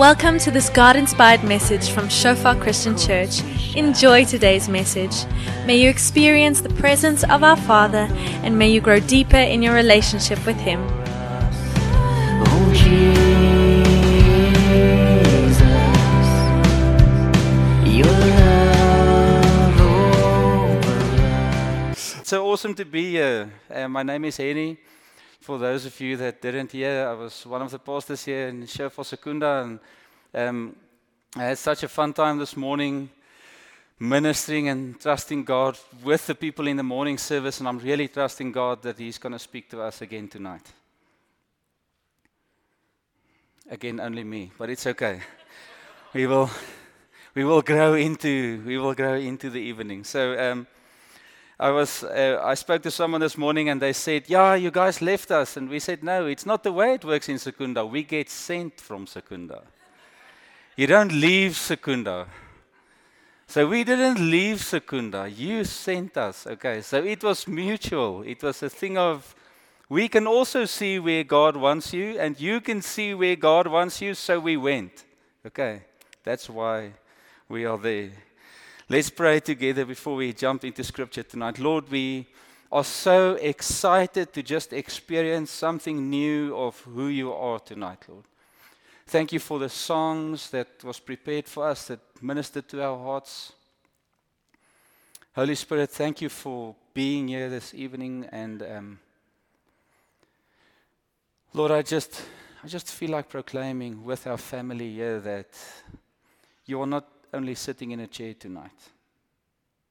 Welcome to this God inspired message from Shofar Christian Church. Enjoy today's message. May you experience the presence of our Father and may you grow deeper in your relationship with Him. Oh Jesus, your love over So awesome to be here. Uh, my name is Hennie. For those of you that didn't hear, I was one of the pastors here in Shofar Secunda, and um, I had such a fun time this morning ministering and trusting God with the people in the morning service, and I'm really trusting God that He's going to speak to us again tonight. Again, only me, but it's okay. we will, we will grow into, we will grow into the evening. So. Um, I was uh, I spoke to someone this morning and they said, "Yeah, you guys left us." And we said, "No, it's not the way it works in Secunda. We get sent from Secunda. You don't leave Secunda." So we didn't leave Secunda. You sent us. Okay. So it was mutual. It was a thing of we can also see where God wants you and you can see where God wants you, so we went. Okay. That's why we are there. Let's pray together before we jump into scripture tonight. Lord, we are so excited to just experience something new of who you are tonight, Lord. Thank you for the songs that was prepared for us that ministered to our hearts. Holy Spirit, thank you for being here this evening and um, Lord, I just I just feel like proclaiming with our family here that you are not only sitting in a chair tonight.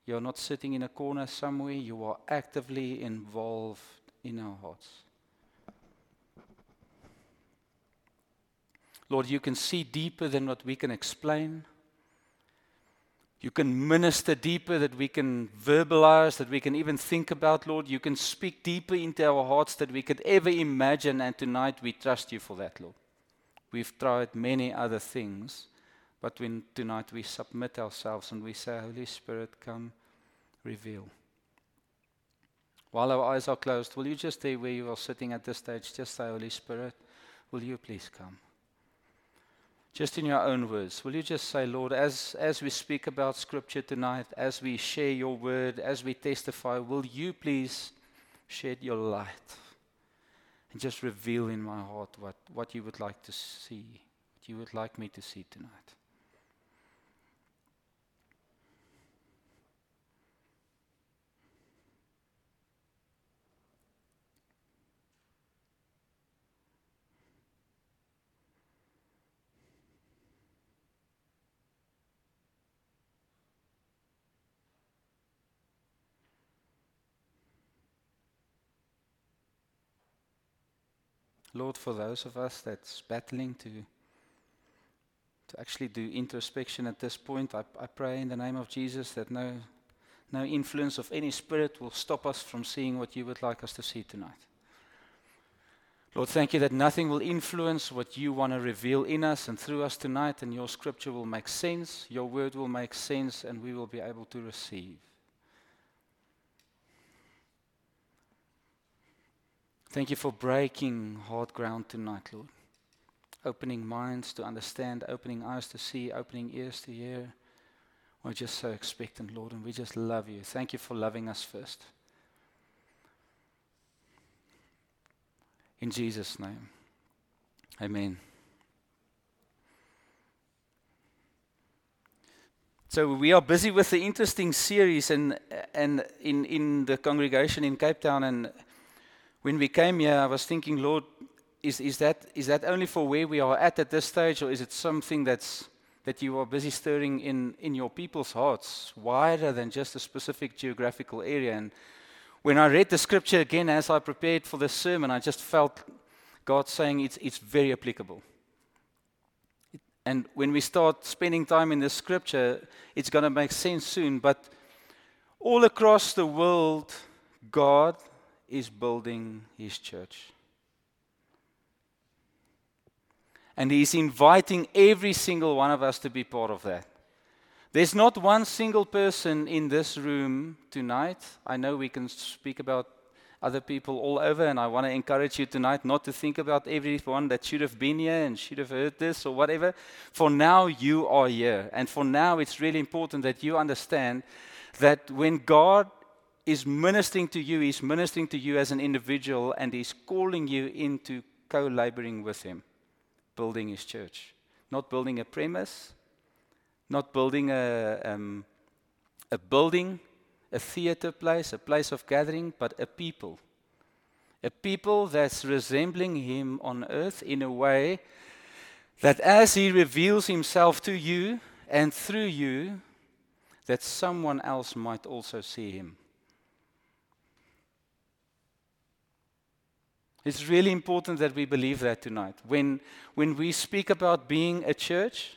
You're not sitting in a corner somewhere, you are actively involved in our hearts. Lord, you can see deeper than what we can explain. You can minister deeper that we can verbalize, that we can even think about, Lord. You can speak deeper into our hearts that we could ever imagine. And tonight we trust you for that, Lord. We've tried many other things, but when tonight we submit ourselves and we say, Holy Spirit, come, reveal. While our eyes are closed, will you just stay where you are sitting at this stage? Just say, Holy Spirit, will you please come? Just in your own words, will you just say, Lord, as, as we speak about Scripture tonight, as we share your word, as we testify, will you please shed your light and just reveal in my heart what, what you would like to see, what you would like me to see tonight? Lord, for those of us that's battling to to actually do introspection at this point, I, I pray in the name of Jesus that no no influence of any spirit will stop us from seeing what you would like us to see tonight. Lord, thank you that nothing will influence what you want to reveal in us and through us tonight, and your scripture will make sense, your word will make sense, and we will be able to receive. Thank you for breaking hard ground tonight, Lord. Opening minds to understand, opening eyes to see, opening ears to hear. We're just so expectant, Lord, and we just love you. Thank you for loving us first. In Jesus' name. Amen. So we are busy with the interesting series and and in, in the congregation in Cape Town and when we came here, I was thinking, Lord, is, is, that, is that only for where we are at at this stage, or is it something that's, that you are busy stirring in, in your people's hearts, wider than just a specific geographical area? And when I read the scripture again as I prepared for this sermon, I just felt God saying it's, it's very applicable. And when we start spending time in the scripture, it's going to make sense soon. But all across the world, God is building his church. And he's inviting every single one of us to be part of that. There's not one single person in this room tonight. I know we can speak about other people all over. And I want to encourage you tonight not to think about everyone that should have been here and should have heard this or whatever. For now, you are here. And for now, it's really important that you understand that when God is ministering to you, He's ministering to you as an individual and He's calling you into co laboring with Him, building His church. Not building a premise, not building a, um, a building, a theater place, a place of gathering, but a people. A people that's resembling Him on earth in a way that as He reveals Himself to you and through you, that someone else might also see Him. It's really important that we believe that tonight. When, when we speak about being a church,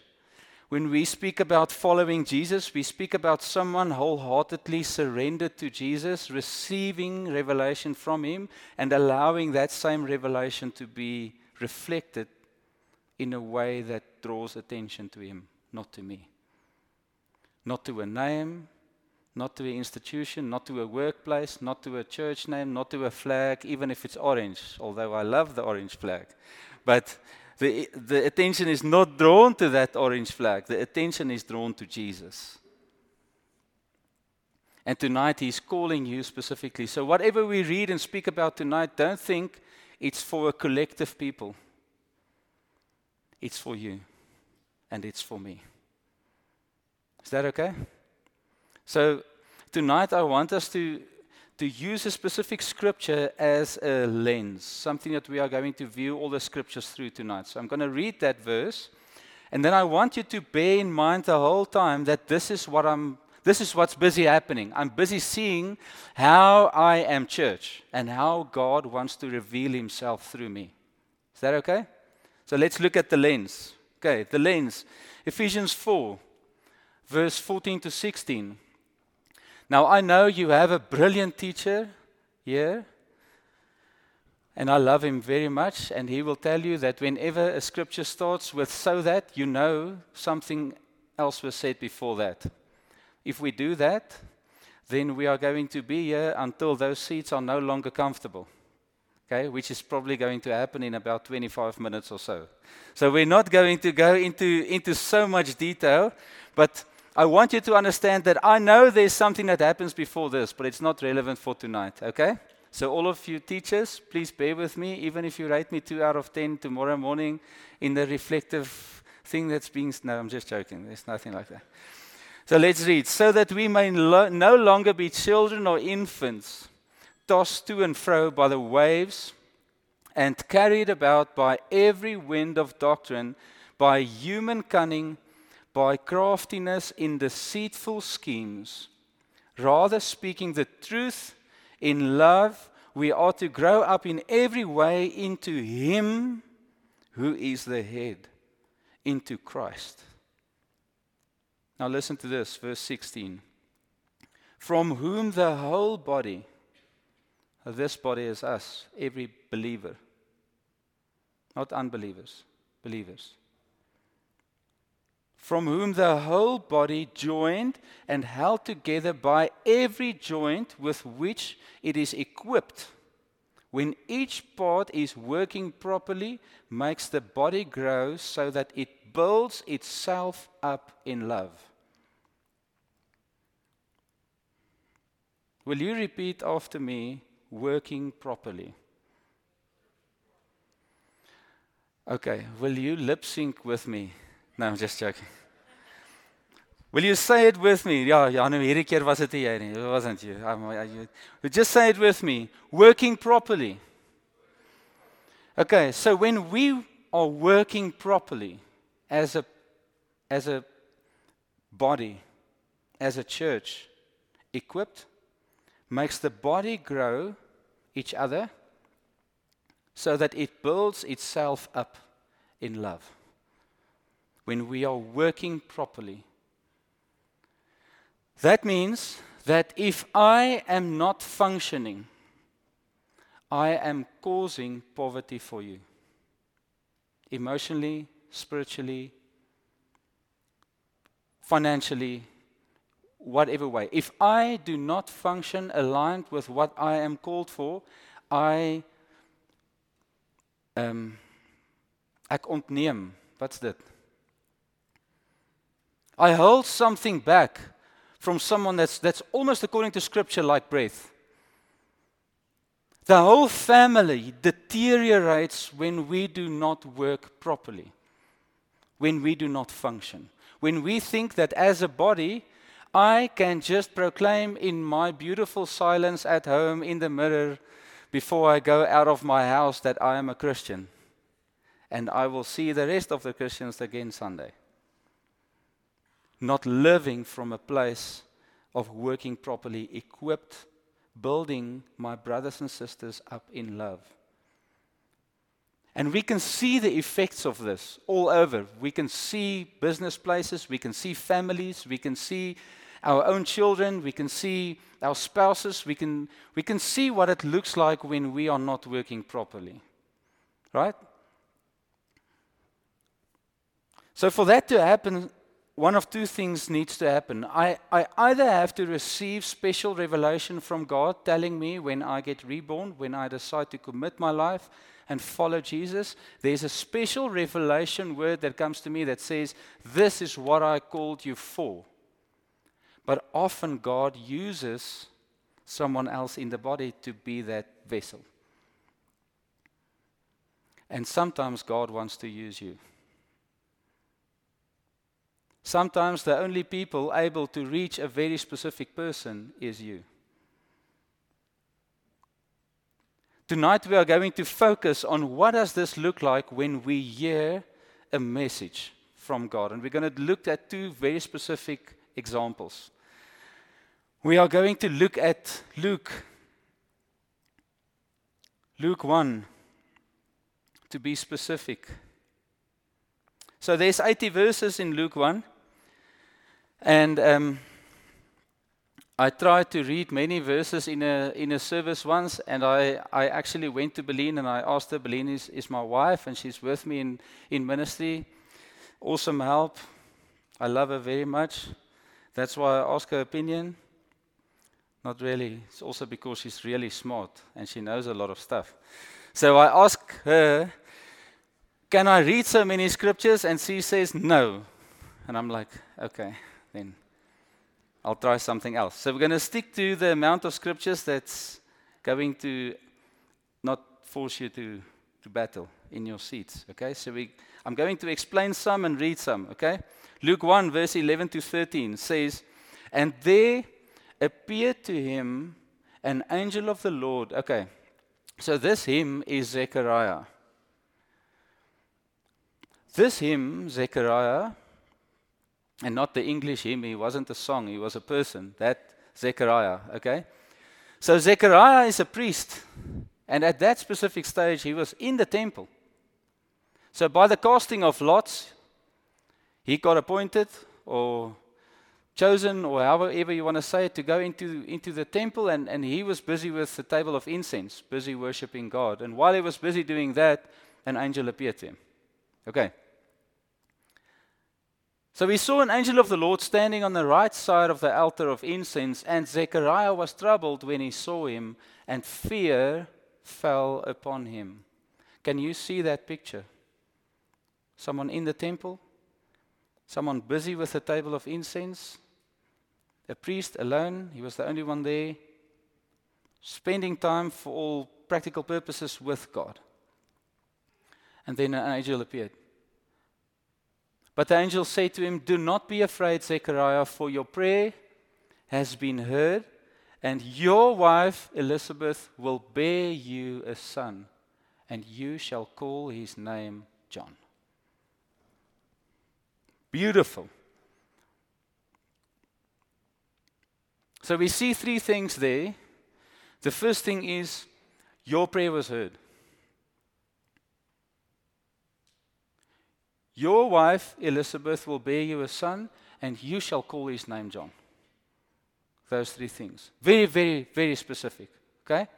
when we speak about following Jesus, we speak about someone wholeheartedly surrendered to Jesus, receiving revelation from Him, and allowing that same revelation to be reflected in a way that draws attention to Him, not to me. Not to a name, not to an institution, not to a workplace, not to a church name, not to a flag, even if it's orange, although I love the orange flag. But the, the attention is not drawn to that orange flag, the attention is drawn to Jesus. And tonight he's calling you specifically. So, whatever we read and speak about tonight, don't think it's for a collective people. It's for you, and it's for me. Is that okay? So, tonight I want us to to use a specific scripture as a lens, something that we are going to view all the scriptures through tonight. So I'm going to read that verse, and then I want you to bear in mind the whole time that this is what I'm this is what's busy happening. I'm busy seeing how I am church and how God wants to reveal himself through me. Is that okay? So let's look at the lens. Okay, the lens. Ephesians 4, verse 14 to 16. Now, I know you have a brilliant teacher here, and I love him very much, and he will tell you that whenever a scripture starts with so that, you know something else was said before that. If we do that, then we are going to be here until those seats are no longer comfortable. Okay, which is probably going to happen in about 25 minutes or so. So we're not going to go into, into so much detail, but I want you to understand that I know there's something that happens before this, but it's not relevant for tonight, okay? So, all of you teachers, please bear with me, even if you rate me 2 out of 10 tomorrow morning in the reflective thing that's being. No, I'm just joking. There's nothing like that. So, let's read. So that we may lo- no longer be children or infants, tossed to and fro by the waves and carried about by every wind of doctrine, by human cunning by craftiness in deceitful schemes. Rather, speaking the truth in love, we are to grow up in every way into Him who is the head, into Christ. Now, listen to this, verse 16. From whom the whole body, this body is us, every believer, not unbelievers, believers from whom the whole body, joined and held together by every joint with which it is equipped, when each part is working properly, makes the body grow so that it builds itself up in love. Will you repeat after me, working properly? Okay, will you lip sync with me? No, I'm just joking. Will you say it with me? Ja, ja, nou hierdie keer was. It wasn't you. I'm, I, you. Just say it with me. Working properly. Okay, so when we are working properly as a as a body, as a church, equipped, makes the body grow each other so that it builds itself up in love when we are working properly. That means that if I am not functioning, I am causing poverty for you. Emotionally, spiritually, financially, whatever way. If I do not function aligned with what I am called for, I um ek ontneem. Wat's dit? I hold something back from someone that's that's almost according to scripture like breath. The whole family deteriorates when we do not work properly. When we do not function. When we think that as a body I can just proclaim in my beautiful silence at home in the mirror before I go out of my house that I am a Christian. And I will see the rest of the Christians again Sunday. Not living from a place of working properly, equipped, building my brothers and sisters up in love. And we can see the effects of this all over. We can see business places, we can see families, we can see our own children, we can see our spouses, we can, we can see what it looks like when we are not working properly. Right? So, for that to happen, one of two things needs to happen. I, I either have to receive special revelation from God telling me when I get reborn, when I decide to commit my life and follow Jesus, there's a special revelation word that comes to me that says, This is what I called you for. But often God uses someone else in the body to be that vessel. And sometimes God wants to use you. Sometimes the only people able to reach a very specific person is you. Tonight we are going to focus on what does this look like when we hear a message from God and we're going to look at two very specific examples. We are going to look at Luke Luke 1 to be specific. So there's 80 verses in Luke 1 and um, I tried to read many verses in a in a service once, and I, I actually went to Beline and I asked her, Beline is, is my wife, and she's with me in, in ministry. Awesome help. I love her very much. That's why I ask her opinion. Not really. It's also because she's really smart and she knows a lot of stuff. So I ask her, Can I read so many scriptures? And she says, No. And I'm like, Okay I'll try something else. So we're going to stick to the amount of scriptures that's going to not force you to, to battle in your seats. Okay? So we, I'm going to explain some and read some. Okay? Luke 1, verse 11 to 13 says, And there appeared to him an angel of the Lord. Okay. So this hymn is Zechariah. This hymn, Zechariah, and not the English hymn. He wasn't a song, he was a person. That Zechariah, okay? So Zechariah is a priest. And at that specific stage, he was in the temple. So by the casting of lots, he got appointed or chosen, or however you want to say it, to go into, into the temple. And, and he was busy with the table of incense, busy worshiping God. And while he was busy doing that, an angel appeared to him. Okay. So we saw an angel of the Lord standing on the right side of the altar of incense, and Zechariah was troubled when he saw him, and fear fell upon him. Can you see that picture? Someone in the temple, someone busy with the table of incense, a priest alone, he was the only one there, spending time for all practical purposes with God. And then an angel appeared. But the angel said to him, Do not be afraid, Zechariah, for your prayer has been heard, and your wife Elizabeth will bear you a son, and you shall call his name John. Beautiful. So we see three things there. The first thing is your prayer was heard. Your wife, Elizabeth, will bear you a son, and you shall call his name John. Those three things. Very, very, very specific. Okay?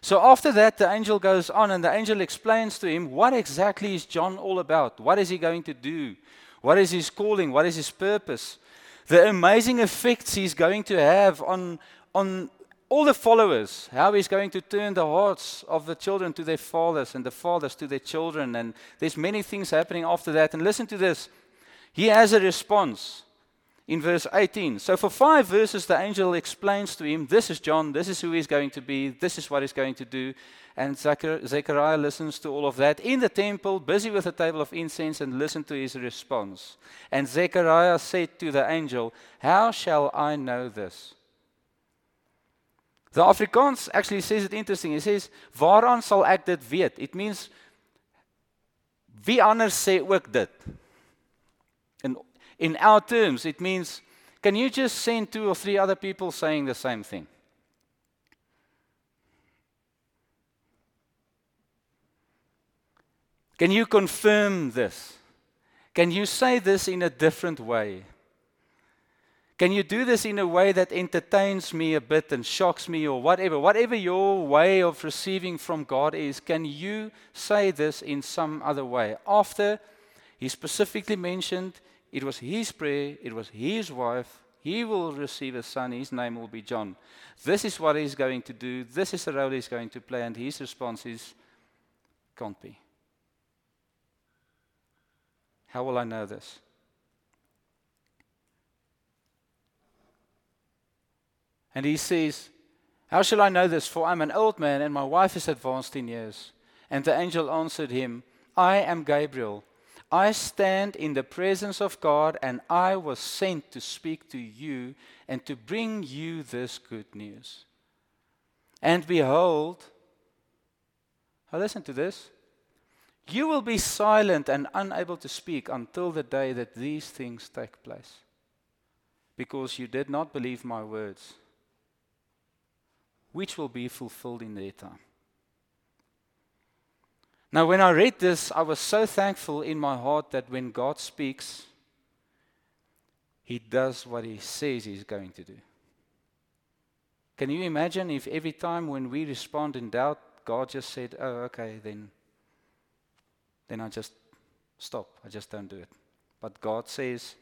So after that, the angel goes on, and the angel explains to him what exactly is John all about? What is he going to do? What is his calling? What is his purpose? the amazing effects he's going to have on, on all the followers, how he's going to turn the hearts of the children to their fathers and the fathers to their children. And there's many things happening after that. And listen to this. He has a response in verse 18. So for five verses, the angel explains to him, This is John, this is who he's going to be, this is what he's going to do. And Zechariah listens to all of that in the temple, busy with a table of incense, and listen to his response. And Zechariah said to the angel, How shall I know this? The Afrikaans actually says it interesting. He says, "Waaraan sal ek dit weet?" It means wie anders sê ook dit. In in our terms, it means can you just send two or three other people saying the same thing? Can you confirm this? Can you say this in a different way? Can you do this in a way that entertains me a bit and shocks me or whatever? Whatever your way of receiving from God is, can you say this in some other way? After he specifically mentioned it was his prayer, it was his wife, he will receive a son, his name will be John. This is what he's going to do, this is the role he's going to play, and his response is, can't be. How will I know this? And he says, How shall I know this? For I'm an old man and my wife is advanced in years. And the angel answered him, I am Gabriel. I stand in the presence of God, and I was sent to speak to you and to bring you this good news. And behold, now listen to this. You will be silent and unable to speak until the day that these things take place, because you did not believe my words which will be fulfilled in their time. Now, when I read this, I was so thankful in my heart that when God speaks, He does what He says He's going to do. Can you imagine if every time when we respond in doubt, God just said, Oh, okay, then, then I just stop. I just don't do it. But God says,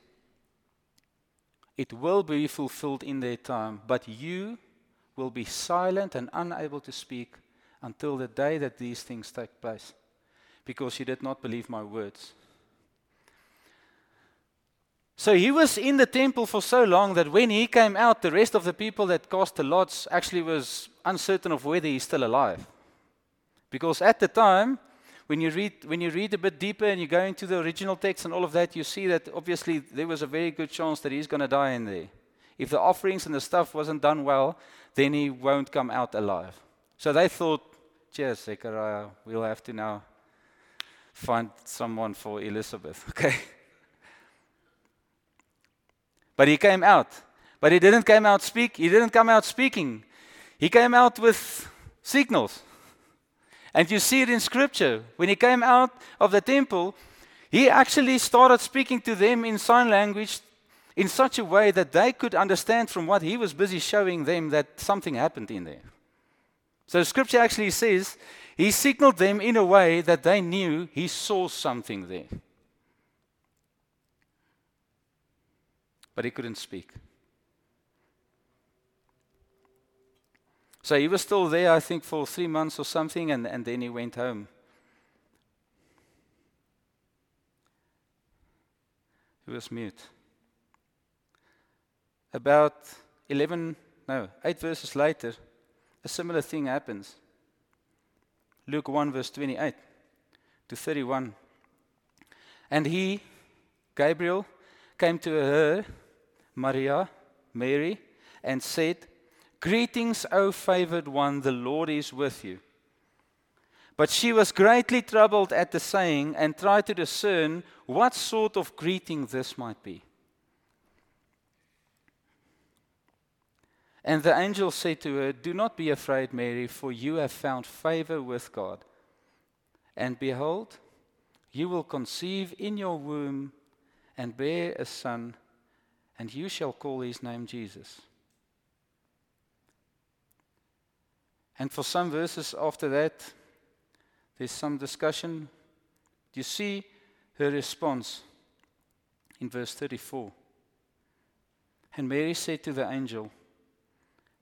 It will be fulfilled in their time, but you will be silent and unable to speak until the day that these things take place, because you did not believe my words. So he was in the temple for so long that when he came out, the rest of the people that cast the lots actually was uncertain of whether he's still alive. Because at the time, when you read when you read a bit deeper and you go into the original text and all of that, you see that obviously there was a very good chance that he's going to die in there. If the offerings and the stuff wasn't done well, then he won't come out alive. So they thought, cheers, Zechariah, we'll have to now find someone for Elizabeth, okay? But he came out. But he didn't come out speak. He didn't come out speaking. He came out with signals. And you see it in scripture. When he came out of the temple, he actually started speaking to them in sign language in such a way that they could understand from what he was busy showing them that something happened in there. So scripture actually says he signaled them in a way that they knew he saw something there. But he couldn't speak. So he was still there, I think, for three months or something, and, and then he went home. He was mute. About 11, no, 8 verses later, a similar thing happens. Luke 1, verse 28 to 31. And he, Gabriel, came to her, Maria, Mary, and said, Greetings, O favored one, the Lord is with you. But she was greatly troubled at the saying and tried to discern what sort of greeting this might be. And the angel said to her, Do not be afraid, Mary, for you have found favor with God. And behold, you will conceive in your womb and bear a son, and you shall call his name Jesus. And for some verses after that, there's some discussion. Do you see her response in verse 34. And Mary said to the angel,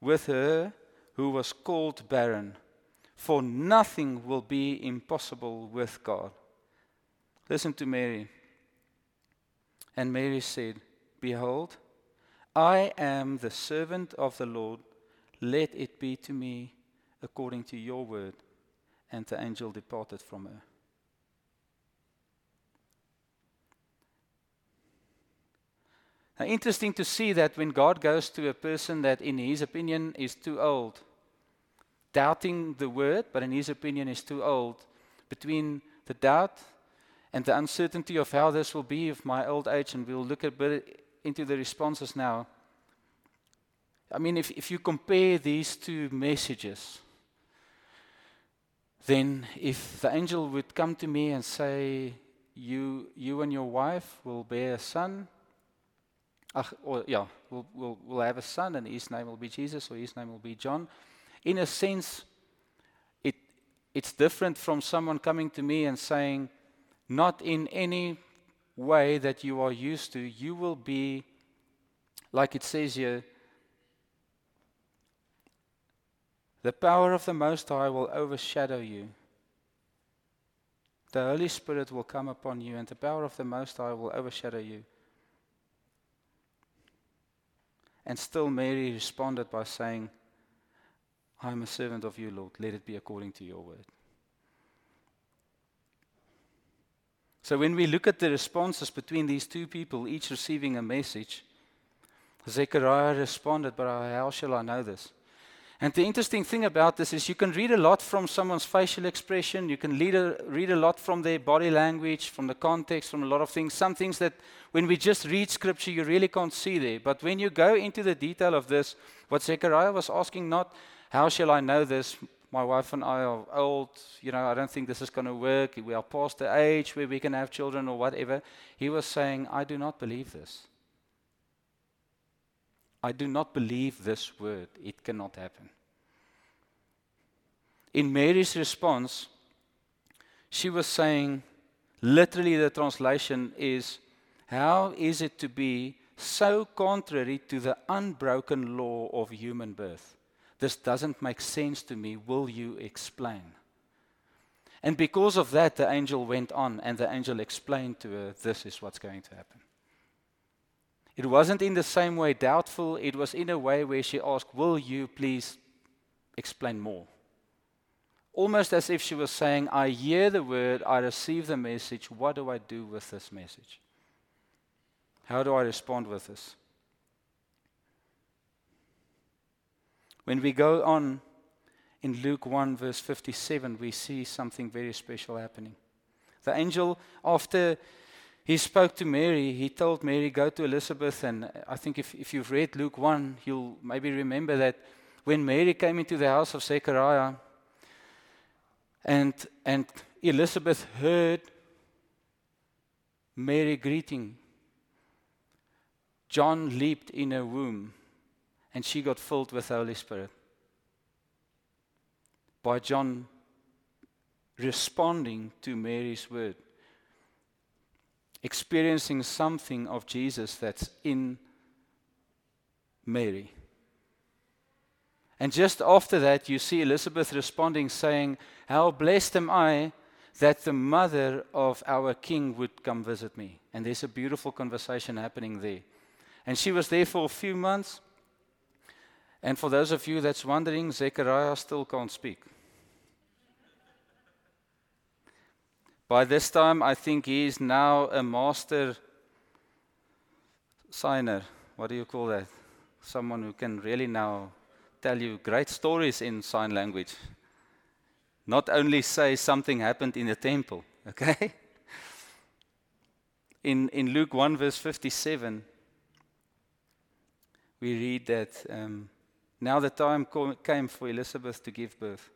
with her who was called barren. For nothing will be impossible with God. Listen to Mary. And Mary said, Behold, I am the servant of the Lord. Let it be to me according to your word. And the angel departed from her. Now, interesting to see that when God goes to a person that, in his opinion, is too old, doubting the word, but in his opinion is too old, between the doubt and the uncertainty of how this will be of my old age, and we'll look a bit into the responses now. I mean, if, if you compare these two messages, then if the angel would come to me and say, you, you and your wife will bear a son, ach, or, yeah, we'll, we'll, we'll have a son, and his name will be Jesus, or his name will be John. In a sense, it, it's different from someone coming to me and saying, not in any way that you are used to, you will be, like it says here, the power of the Most High will overshadow you. The Holy Spirit will come upon you, and the power of the Most High will overshadow you. And still, Mary responded by saying, I am a servant of you, Lord. Let it be according to your word. So, when we look at the responses between these two people, each receiving a message, Zechariah responded, But how shall I know this? And the interesting thing about this is you can read a lot from someone's facial expression, you can read a, read a lot from their body language, from the context, from a lot of things. Some things that when we just read scripture, you really can't see there. But when you go into the detail of this, what Zechariah was asking, not how shall I know this? My wife and I are old, you know, I don't think this is going to work. We are past the age where we can have children or whatever. He was saying, I do not believe this. I do not believe this word. It cannot happen. In Mary's response, she was saying, literally, the translation is, How is it to be so contrary to the unbroken law of human birth? This doesn't make sense to me. Will you explain? And because of that, the angel went on and the angel explained to her, This is what's going to happen. It wasn't in the same way doubtful, it was in a way where she asked, Will you please explain more? Almost as if she was saying, I hear the word, I receive the message, what do I do with this message? How do I respond with this? When we go on in Luke 1, verse 57, we see something very special happening. The angel, after he spoke to Mary. He told Mary, Go to Elizabeth. And I think if, if you've read Luke 1, you'll maybe remember that when Mary came into the house of Zechariah and, and Elizabeth heard Mary greeting, John leaped in her womb and she got filled with the Holy Spirit. By John responding to Mary's word experiencing something of Jesus that's in Mary. And just after that, you see Elizabeth responding, saying, How blessed am I that the mother of our king would come visit me. And there's a beautiful conversation happening there. And she was there for a few months. And for those of you that's wondering, Zechariah still can't speak. By this time, I think he is now a master signer. What do you call that? Someone who can really now tell you great stories in sign language. Not only say something happened in the temple, okay? In, in Luke 1, verse 57, we read that um, now the time came for Elizabeth to give birth,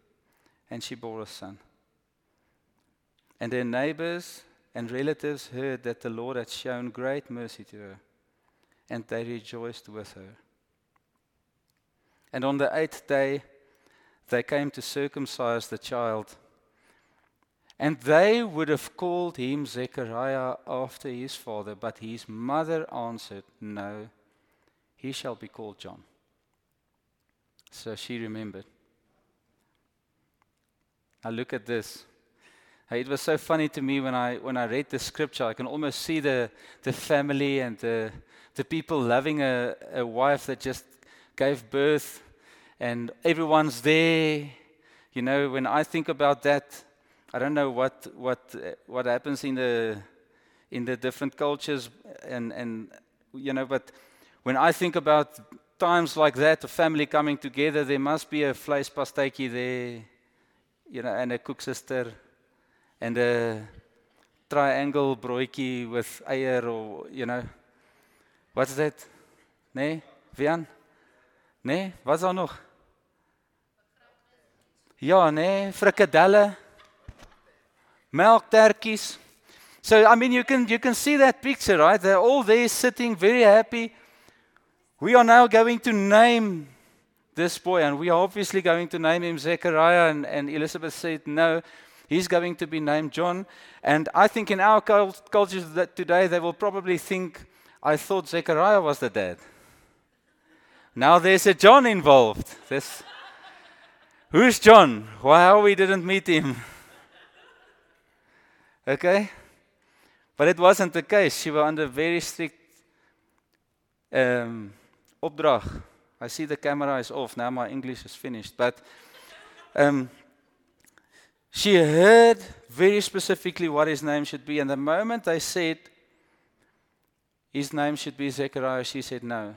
and she bore a son. And her neighbors and relatives heard that the Lord had shown great mercy to her, and they rejoiced with her. And on the eighth day, they came to circumcise the child. And they would have called him Zechariah after his father, but his mother answered, No, he shall be called John. So she remembered. Now look at this. It was so funny to me when I when I read the scripture. I can almost see the the family and the the people loving a, a wife that just gave birth, and everyone's there. You know, when I think about that, I don't know what what what happens in the in the different cultures, and and you know, but when I think about times like that, a family coming together, there must be a vleispasteitjie there, you know, and a koeksister and a triangle broodjie with eier or you know. What's that? Nee, Vian? Nee, wat's daar nog? Ja, nee, frikadelle. Melktertjies. So I mean you can you can see that picture, right? They're all there sitting very happy. We are now going to name this boy, and we are obviously going to name him Zechariah. And, and Elizabeth said, No, he's going to be named John. And I think in our cult- culture that today, they will probably think, I thought Zechariah was the dad. Now there's a John involved. This, who's John? Wow, we didn't meet him. Okay? But it wasn't the case. She was under very strict um, opdrag. I see the camera is off now. My English is finished, but um, she heard very specifically what his name should be, and the moment I said his name should be Zechariah, she said no.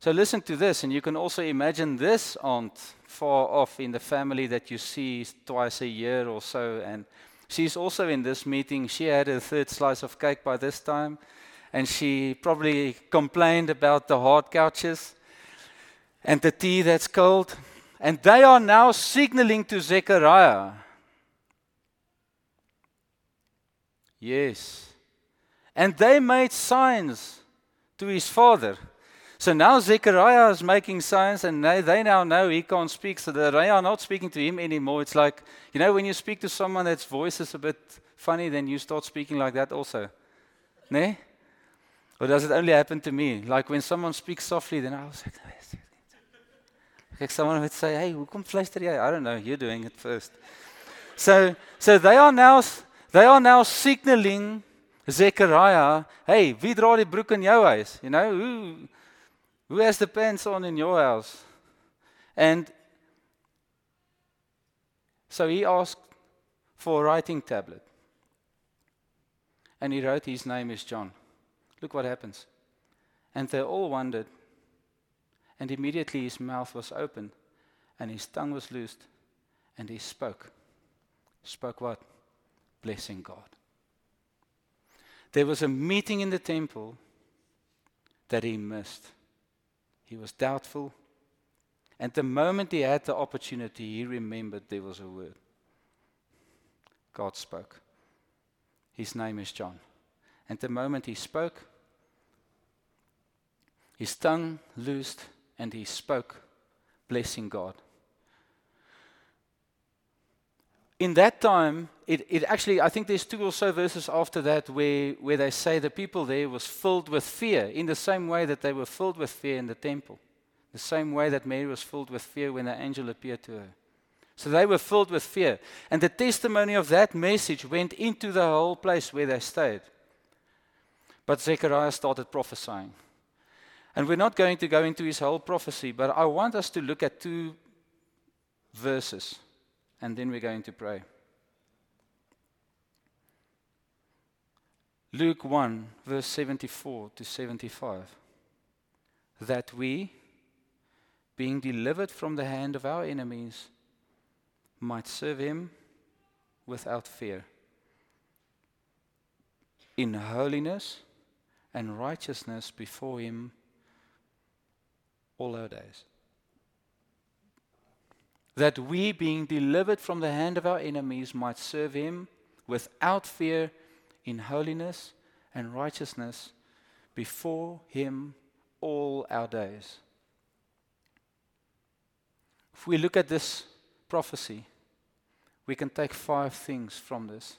So listen to this, and you can also imagine this aunt far off in the family that you see twice a year or so, and she's also in this meeting. She had a third slice of cake by this time and she probably complained about the hard couches and the tea that's cold. And they are now signaling to Zechariah. Yes. And they made signs to his father. So now Zechariah is making signs, and they, they now know he can't speak. So they are not speaking to him anymore. It's like, you know, when you speak to someone that's voice is a bit funny, then you start speaking like that also. Ne? Or does it only happen to me? Like when someone speaks softly, then I was like, like someone would say, "Hey, we hoekom fluister jy?" I don't know. You're doing it first. So, so they are now they are now signaling Zechariah, "Hey, wie dra die broek in jou huis? You know, who who has the pants on in your house?" And so he asked for a writing tablet. And he wrote his name is John. Look what happens. And they all wondered. And immediately his mouth was open, and his tongue was loosed and he spoke. Spoke what? Blessing God. There was a meeting in the temple that he missed. He was doubtful. And the moment he had the opportunity, he remembered there was a word. God spoke. His name is John. And the moment he spoke, his tongue loosed and he spoke, blessing God. In that time, it, it actually, I think there's two or so verses after that where, where they say the people there was filled with fear in the same way that they were filled with fear in the temple. The same way that Mary was filled with fear when the angel appeared to her. So they were filled with fear. And the testimony of that message went into the whole place where they stayed. But Zechariah started prophesying. And we're not going to go into his whole prophecy, but I want us to look at two verses, and then we're going to pray. Luke 1, verse 74 to 75. That we, being delivered from the hand of our enemies, might serve him without fear, in holiness and righteousness before him all our days. That we, being delivered from the hand of our enemies, might serve Him without fear in holiness and righteousness before Him all our days. If we look at this prophecy, we can take five things from this.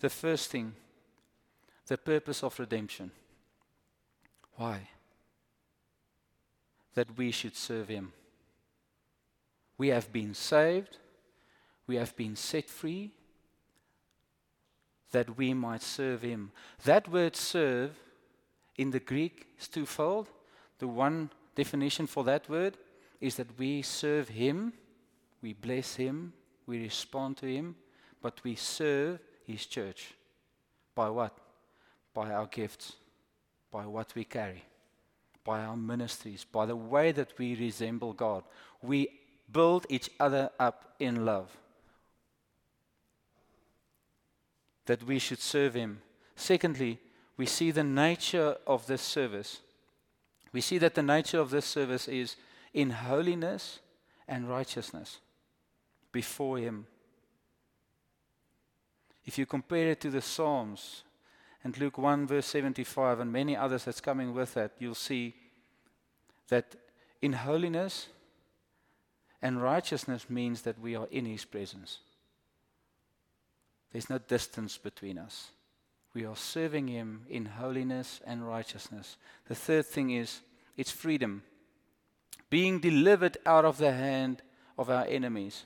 The first thing, the purpose of redemption. Why? That we should serve Him. We have been saved, we have been set free, that we might serve Him. That word serve in the Greek is twofold. The one definition for that word is that we serve Him, we bless Him, we respond to Him, but we serve His church. By what? By our gifts, by what we carry, by our ministries, by the way that we resemble God. We build each other up in love. That we should serve Him. Secondly, we see the nature of this service. We see that the nature of this service is in holiness and righteousness before Him. If you compare it to the Psalms and Luke 1, verse 75, and many others that's coming with that, you'll see that in holiness and righteousness means that we are in His presence. There's no distance between us. We are serving Him in holiness and righteousness. The third thing is it's freedom, being delivered out of the hand of our enemies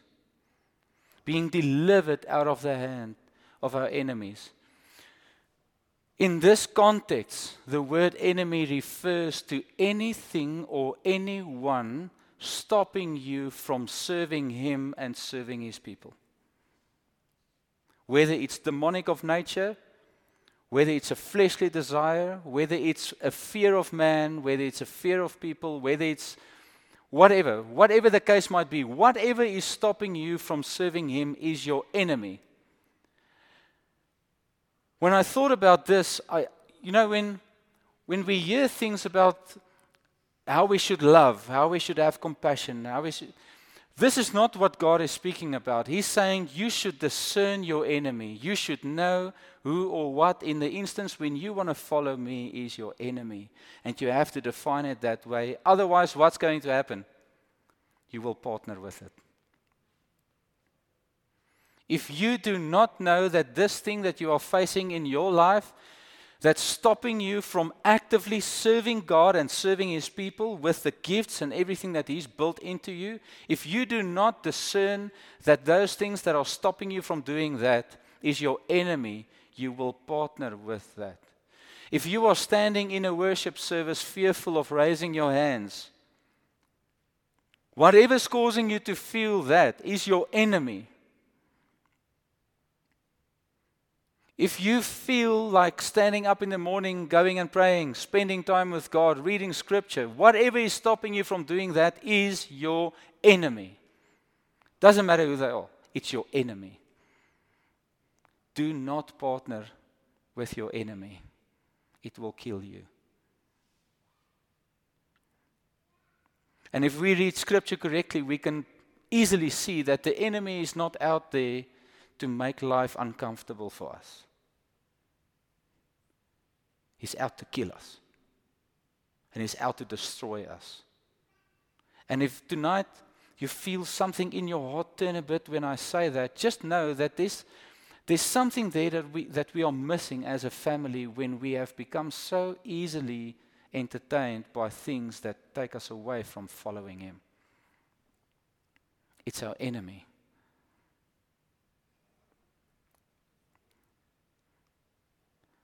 being delivered out of the hand of our enemies. In this context, the word enemy refers to anything or anyone stopping you from serving Him and serving His people. Whether it's demonic of nature, whether it's a fleshly desire, whether it's a fear of man, whether it's a fear of people, whether it's Whatever, whatever the case might be, whatever is stopping you from serving Him is your enemy. When I thought about this, I, you know, when, when we hear things about how we should love, how we should have compassion, how we should, this is not what God is speaking about. He's saying you should discern your enemy. You should know who or what, in the instance when you want to follow me, is your enemy. And you have to define it that way. Otherwise, what's going to happen? You will partner with it. If you do not know that this thing that you are facing in your life that's stopping you from actively serving God and serving His people with the gifts and everything that He's built into you, if you do not discern that those things that are stopping you from doing that is your enemy, you will partner with that. If you are standing in a worship service fearful of raising your hands, whatever's causing you to feel that is your enemy. If you feel like standing up in the morning, going and praying, spending time with God, reading scripture, whatever is stopping you from doing that is your enemy. Doesn't matter who they are, it's your enemy. Do not partner with your enemy, it will kill you. And if we read scripture correctly, we can easily see that the enemy is not out there to make life uncomfortable for us. He's out to kill us. And he's out to destroy us. And if tonight you feel something in your heart turn a bit when I say that, just know that there's, there's something there that we, that we are missing as a family when we have become so easily entertained by things that take us away from following Him. It's our enemy.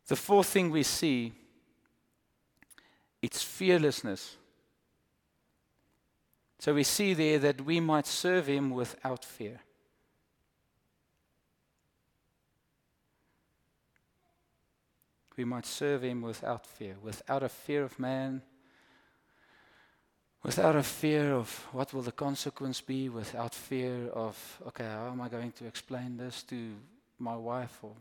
The fourth thing we see it's fearlessness. So we see there that we might serve him without fear. We might serve him without fear, without a fear of man, without a fear of what will the consequence be, without fear of, okay, how am I going to explain this to my wife or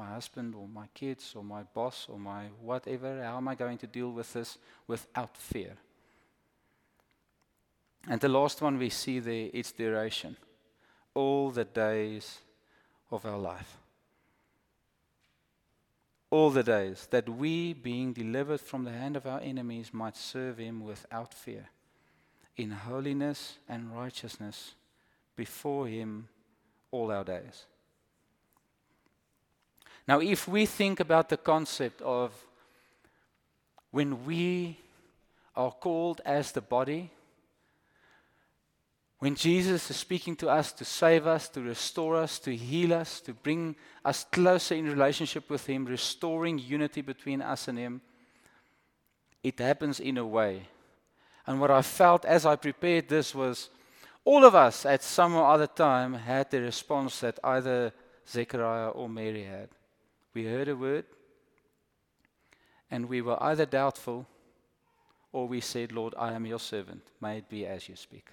my husband or my kids or my boss or my whatever? How am I going to deal with this without fear? And the last one we see there, its duration. All the days of our life. All the days that we, being delivered from the hand of our enemies, might serve him without fear, in holiness and righteousness before him all our days. Now, if we think about the concept of when we are called as the body, when Jesus is speaking to us to save us, to restore us, to heal us, to bring us closer in relationship with Him, restoring unity between us and Him, it happens in a way. And what I felt as I prepared this was all of us at some or other time had the response that either Zechariah or Mary had. We heard a word, and we were either doubtful or we said, Lord, I am your servant. May it be as you speak.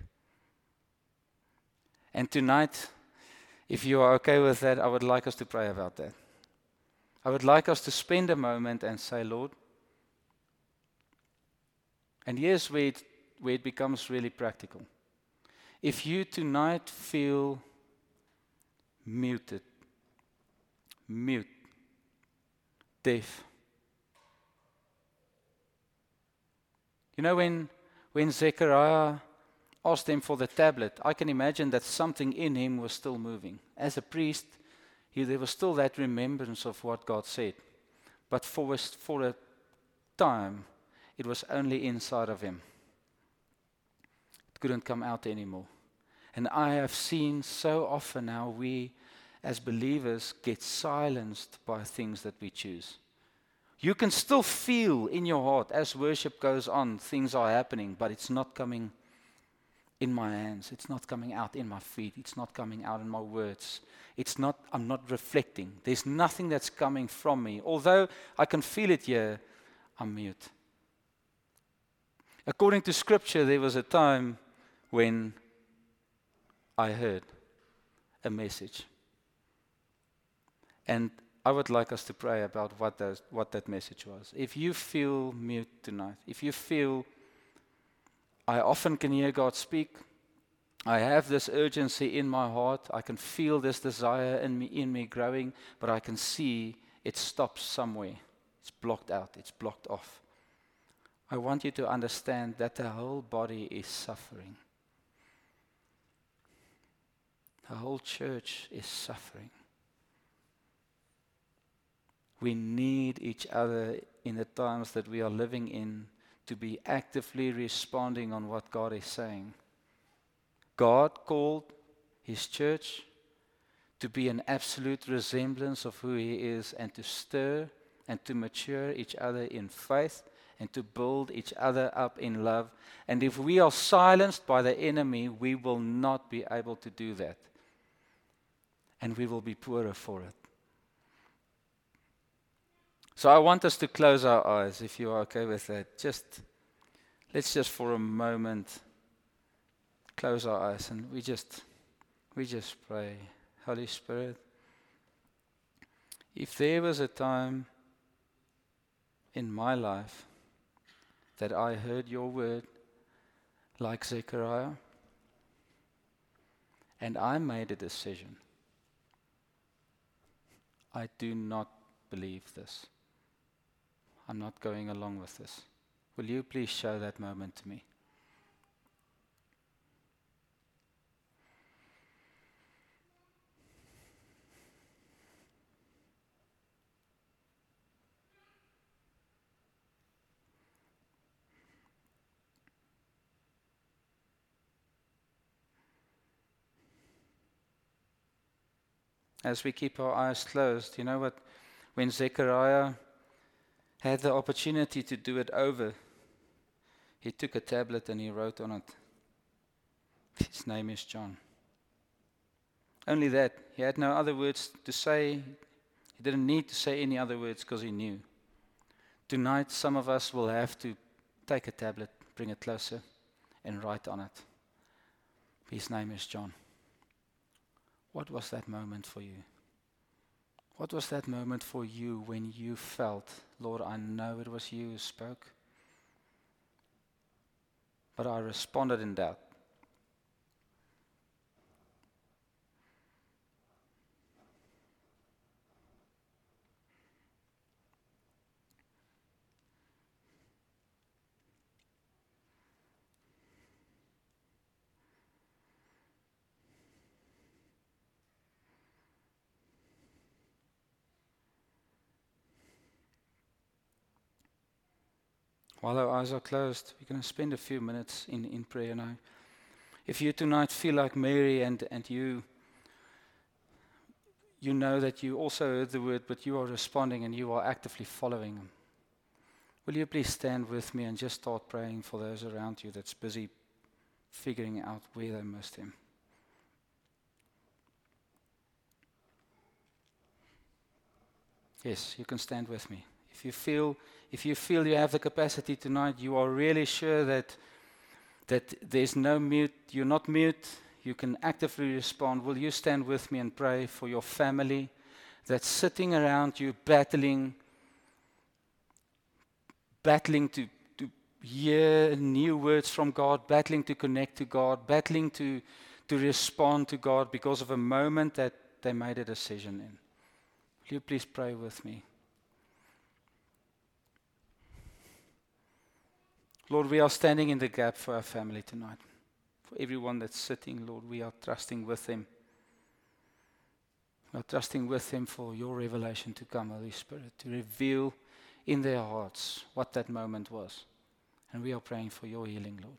And tonight, if you are okay with that, I would like us to pray about that. I would like us to spend a moment and say, Lord, and here's where it, where it becomes really practical. If you tonight feel muted, mute, deaf, you know, when, when Zechariah asked him for the tablet, I can imagine that something in him was still moving. As a priest, he, there was still that remembrance of what God said. But for a, for a time, it was only inside of him. It couldn't come out anymore. And I have seen so often how we, as believers, get silenced by things that we choose. You can still feel in your heart as worship goes on, things are happening, but it's not coming in my hands. It's not coming out in my feet. It's not coming out in my words. It's not, I'm not reflecting. There's nothing that's coming from me. Although I can feel it here, I'm mute. According to scripture, there was a time when I heard a message. And I would like us to pray about what, those, what that message was. If you feel mute tonight, if you feel I often can hear God speak. I have this urgency in my heart. I can feel this desire in me, in me growing, but I can see it stops somewhere. It's blocked out, it's blocked off. I want you to understand that the whole body is suffering. The whole church is suffering. We need each other in the times that we are living in to be actively responding on what God is saying. God called His church to be an absolute resemblance of who He is and to stir and to mature each other in faith and to build each other up in love. And if we are silenced by the enemy, we will not be able to do that. And we will be poorer for it. So I want us to close our eyes, if you are okay with that. Just let's just for a moment close our eyes and we just we just pray. Holy Spirit, if there was a time in my life that I heard your word like Zechariah, and I made a decision. I do not believe this. I'm not going along with this. Will you please show that moment to me? As we keep our eyes closed, you know what? When Zechariah had the opportunity to do it over, he took a tablet and he wrote on it, His name is John. Only that. He had no other words to say. He didn't need to say any other words because he knew. Tonight, some of us will have to take a tablet, bring it closer, and write on it. His name is John. What was that moment for you? What was that moment for you when you felt, Lord, I know it was you who spoke, but I responded in doubt. While our eyes are closed, we're going to spend a few minutes in, in prayer now. If you tonight feel like Mary and, and you you know that you also heard the word, but you are responding and you are actively following him. Will you please stand with me and just start praying for those around you that's busy figuring out where they missed him? Yes, you can stand with me. If you feel if you feel you have the capacity tonight, you are really sure that that there's no mute, you're not mute, you can actively respond. Will you stand with me and pray for your family that's sitting around you battling battling to to hear new words from God, battling to connect to God, battling to to respond to God because of a moment that they made a decision in. Will you please pray with me? Lord, we are standing in the gap for our family tonight. For everyone that's sitting, Lord, we are trusting with them. We are trusting with them for your revelation to come, Holy Spirit, to reveal in their hearts what that moment was. And we are praying for your healing, Lord.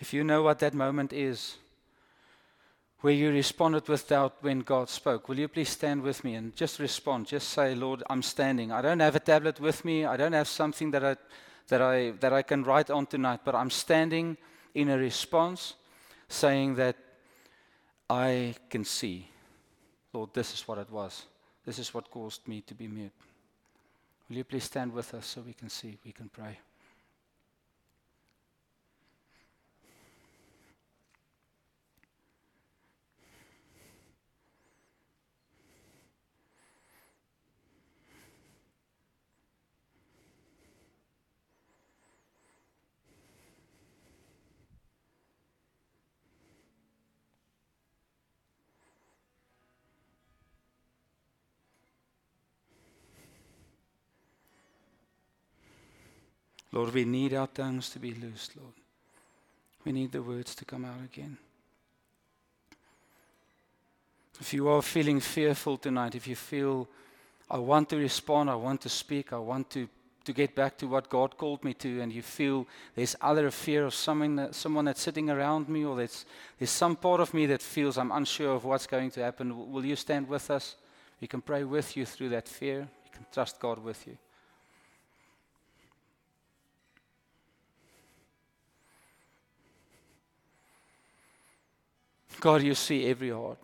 If you know what that moment is, where you responded with doubt when God spoke, will you please stand with me and just respond? Just say, Lord, I'm standing. I don't have a tablet with me. I don't have something that I, that I, that I can write on tonight, but I'm standing in a response saying that I can see. Lord, this is what it was. This is what caused me to be mute. Will you please stand with us so we can see, we can pray? Lord, we need our tongues to be loosed, Lord. We need the words to come out again. If you are feeling fearful tonight, if you feel, I want to respond, I want to speak, I want to, to get back to what God called me to, and you feel there's other fear of someone, that, someone that's sitting around me, or there's, there's some part of me that feels I'm unsure of what's going to happen, will you stand with us? We can pray with you through that fear. We can trust God with you. God, you see every heart.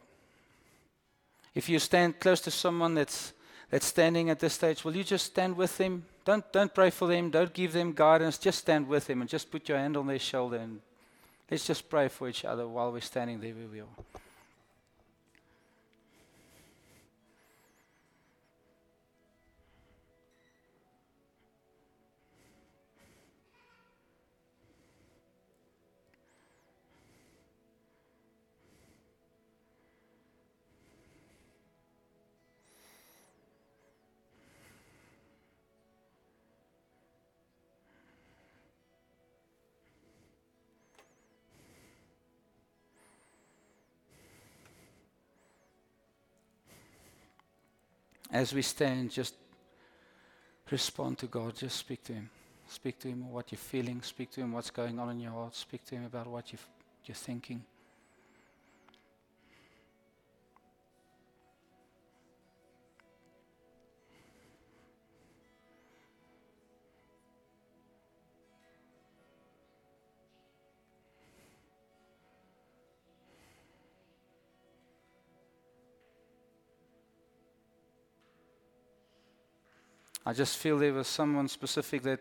If you stand close to someone that's, that's standing at this stage, will you just stand with them? Don't, don't pray for them, don't give them guidance, just stand with them and just put your hand on their shoulder and let's just pray for each other while we're standing there where we are. As we stand, just respond to God. Just speak to Him. Speak to Him what you're feeling. Speak to Him what's going on in your heart. Speak to Him about what you you're thinking. I just feel there was someone specific that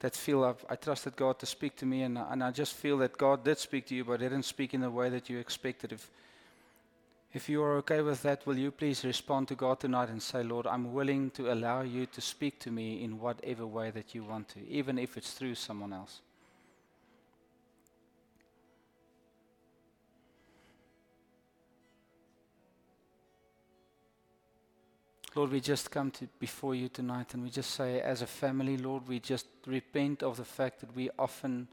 that feel I've, I trusted God to speak to me, and, and I just feel that God did speak to you, but didn't speak in the way that you expected. If if you are okay with that, will you please respond to God tonight and say, Lord, I'm willing to allow you to speak to me in whatever way that you want to, even if it's through someone else. Lord, we just come to before you tonight and we just say, as a family, Lord, we just repent of the fact that we often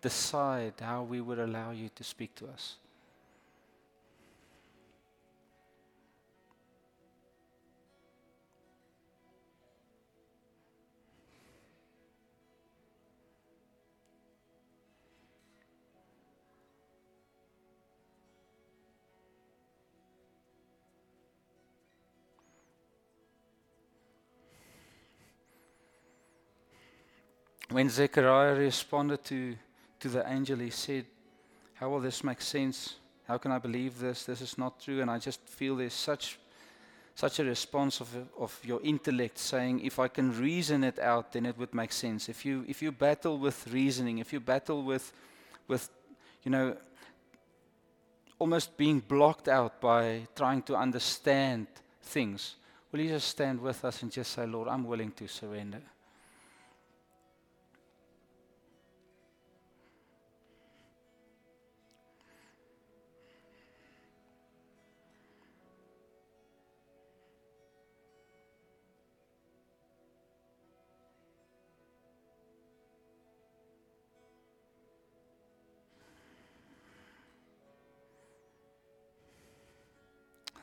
decide how we would allow you to speak to us. When Zechariah responded to, to the angel, he said, How will this make sense? How can I believe this? This is not true. And I just feel there's such, such a response of, of your intellect saying, If I can reason it out, then it would make sense. If you, if you battle with reasoning, if you battle with, with, you know, almost being blocked out by trying to understand things, will you just stand with us and just say, Lord, I'm willing to surrender?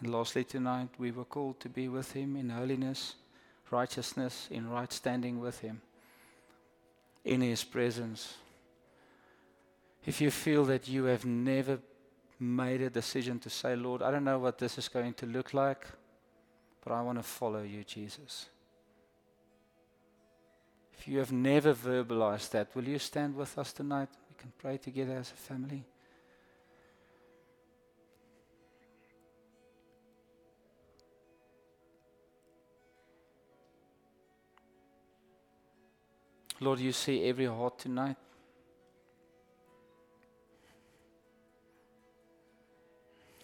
And lastly, tonight, we were called to be with Him in holiness, righteousness, in right standing with Him, in His presence. If you feel that you have never made a decision to say, Lord, I don't know what this is going to look like, but I want to follow you, Jesus. If you have never verbalized that, will you stand with us tonight? We can pray together as a family. Lord, you see every heart tonight.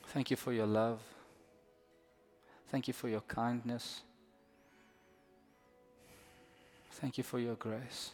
Thank you for your love. Thank you for your kindness. Thank you for your grace.